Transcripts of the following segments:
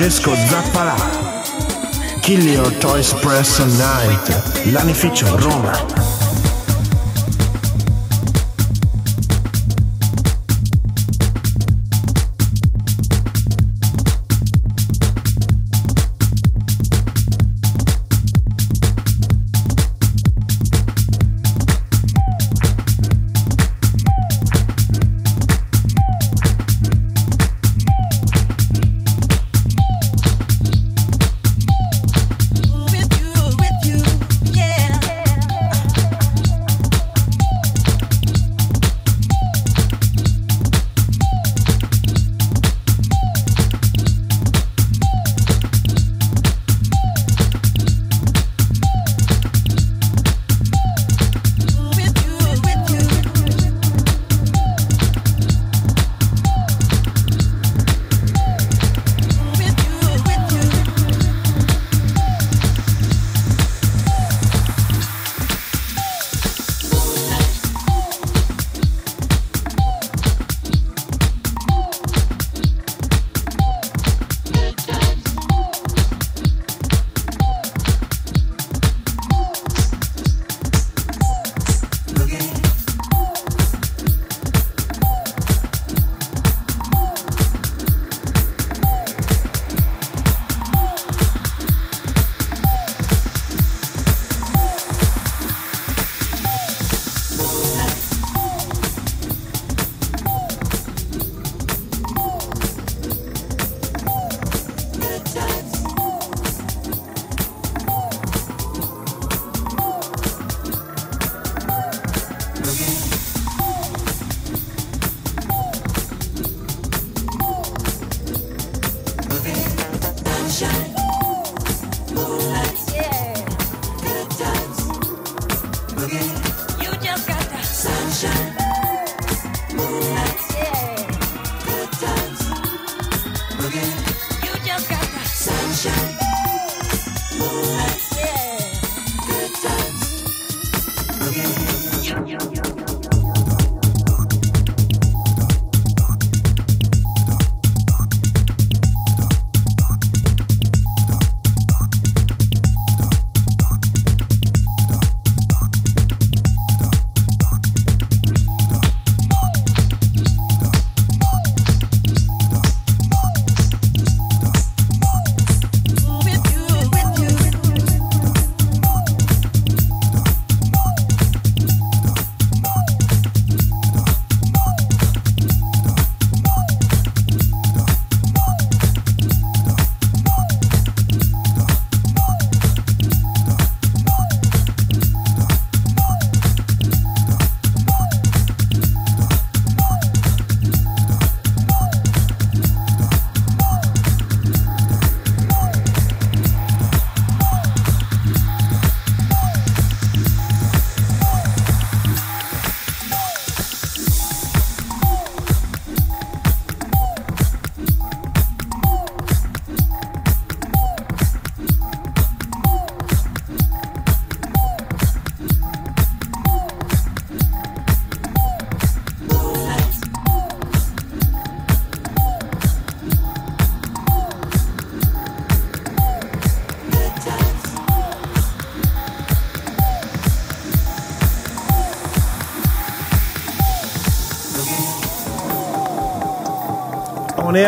Francesco Zappalà. Kill Your Toys Press Night, Lanificio, Roma.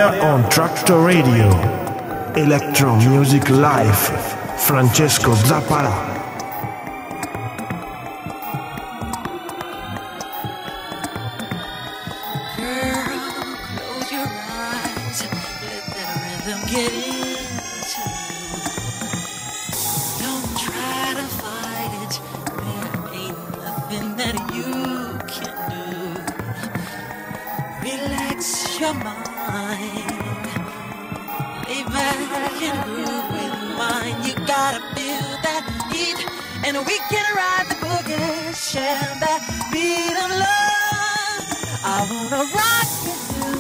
Air on Tractor Radio. Electro Music Live. Francesco Zappalà. And we can ride the boogie, share that beat of love. I wanna rock with you,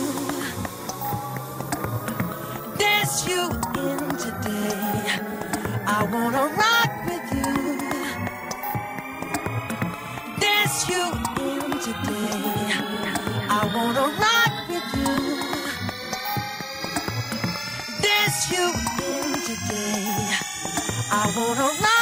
dance you in today. I wanna rock with you, dance you in today. I wanna rock with you, dance you in today. I wanna rock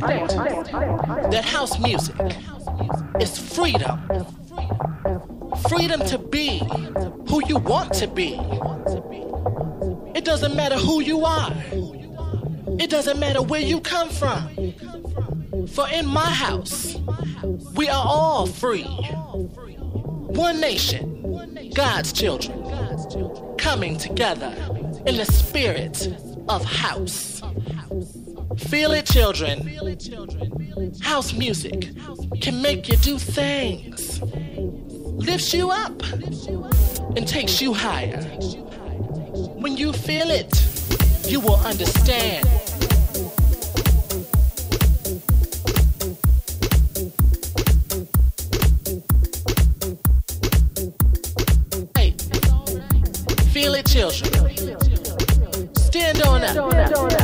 that house music is freedom. Freedom to be who you want to be. It doesn't matter who you are. It doesn't matter where you come from. For in my house, we are all free. One nation, God's children, coming together in the spirit of house. Feel it, children. House music can make you do things, lifts you up, and takes you higher. When you feel it, you will understand. Hey, feel it, children. Stand on up.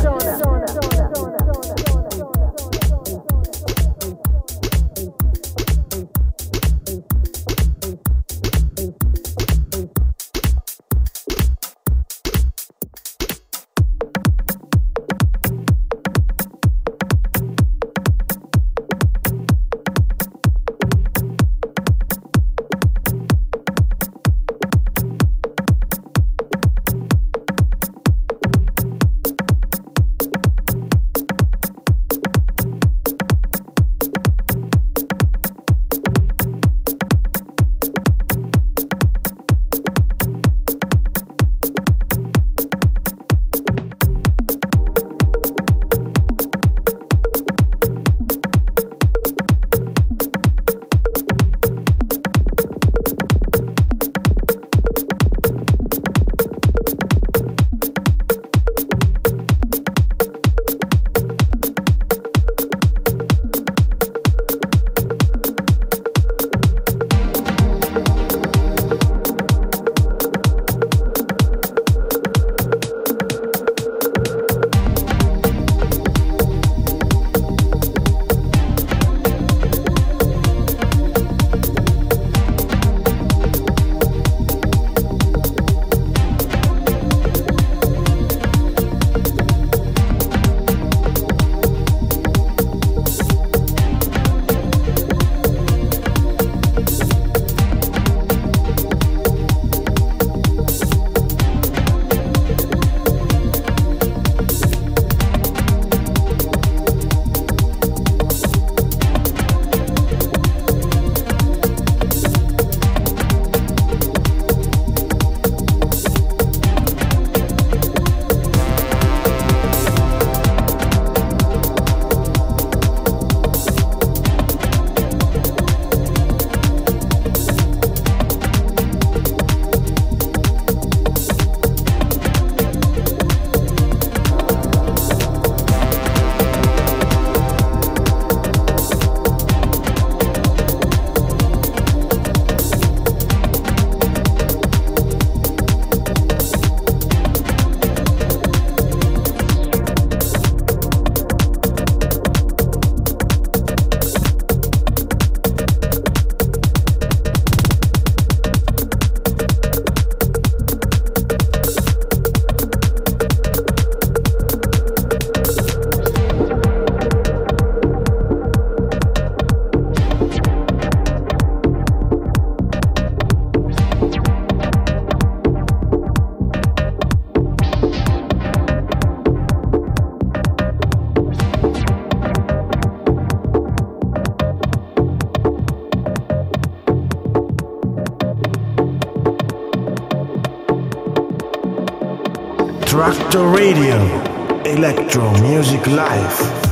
Radio, Electro Music Live.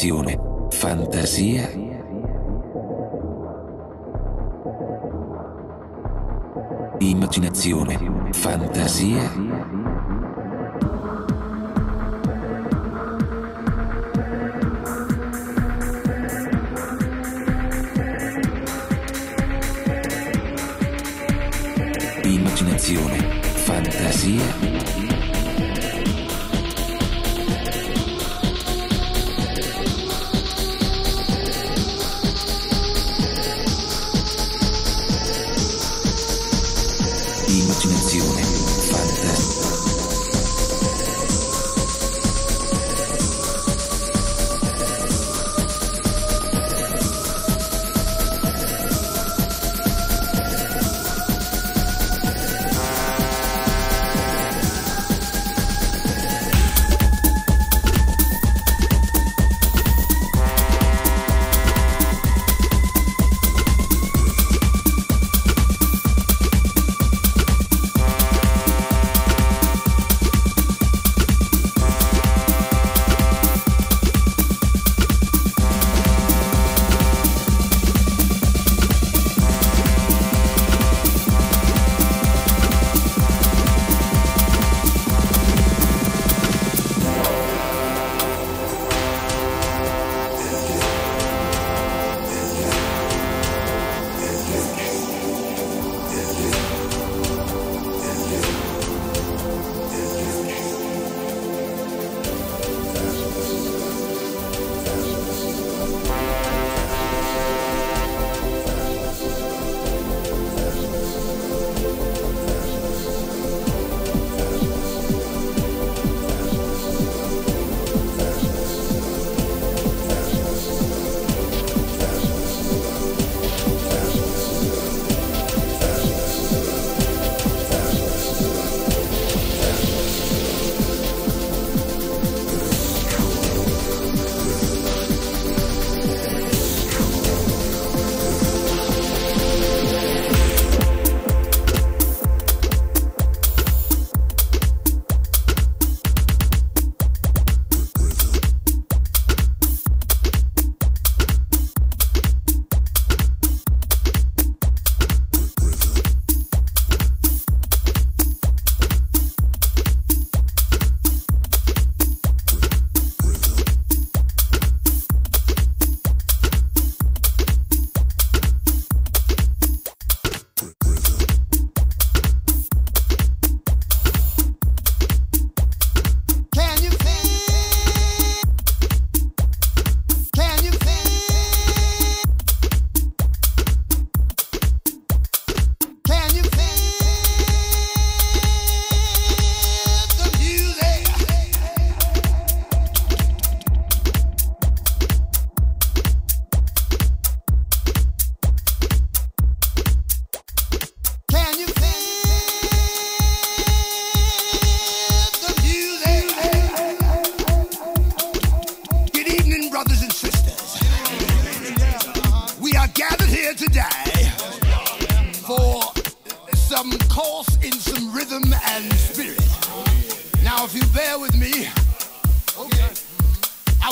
immaginazione, fantasia. Immaginazione, fantasia. Immaginazione, fantasia.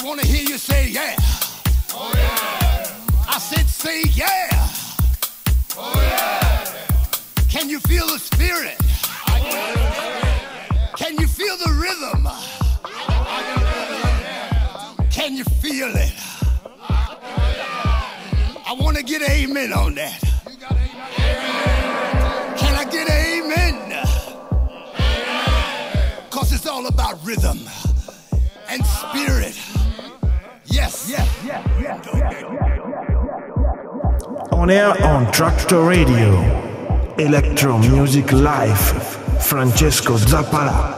wanna hear you say yeah. Oh yeah. I said say yeah. Oh yeah. Can you feel the spirit? Oh, yeah. Can you feel the rhythm? Oh, yeah. Can you feel it? I wanna get an amen on that. Amen. Can I get an amen? amen? Cause it's all about rhythm and spirit. Yes. yes, yes. On air on Tractor Radio, Electro Music Live, Francesco Zappara.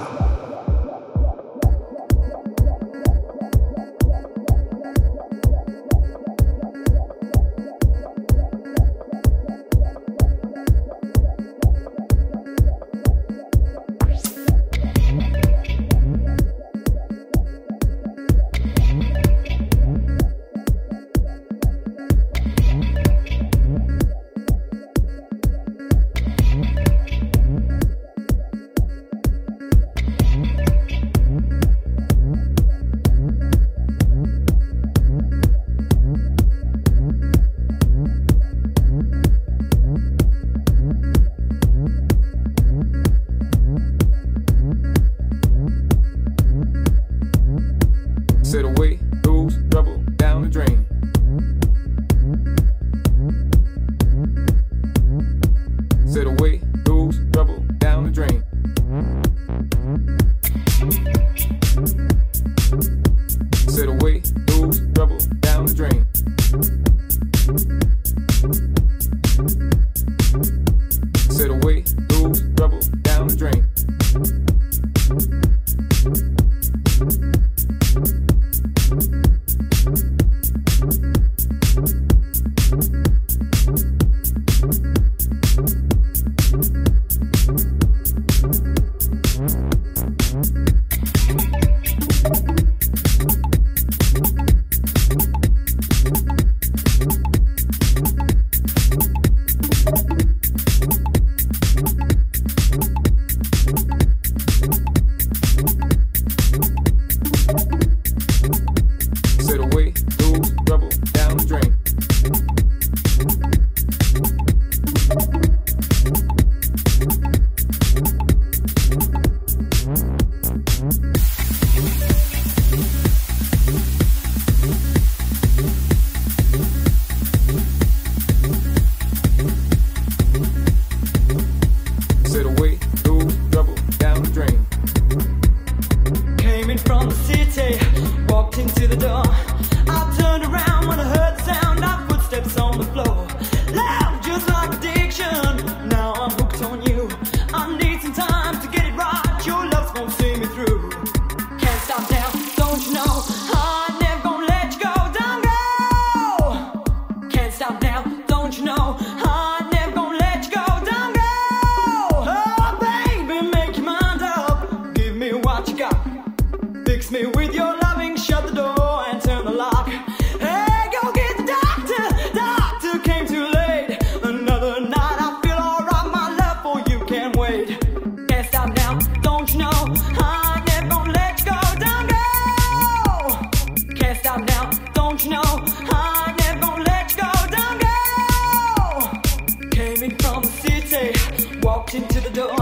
Into the door.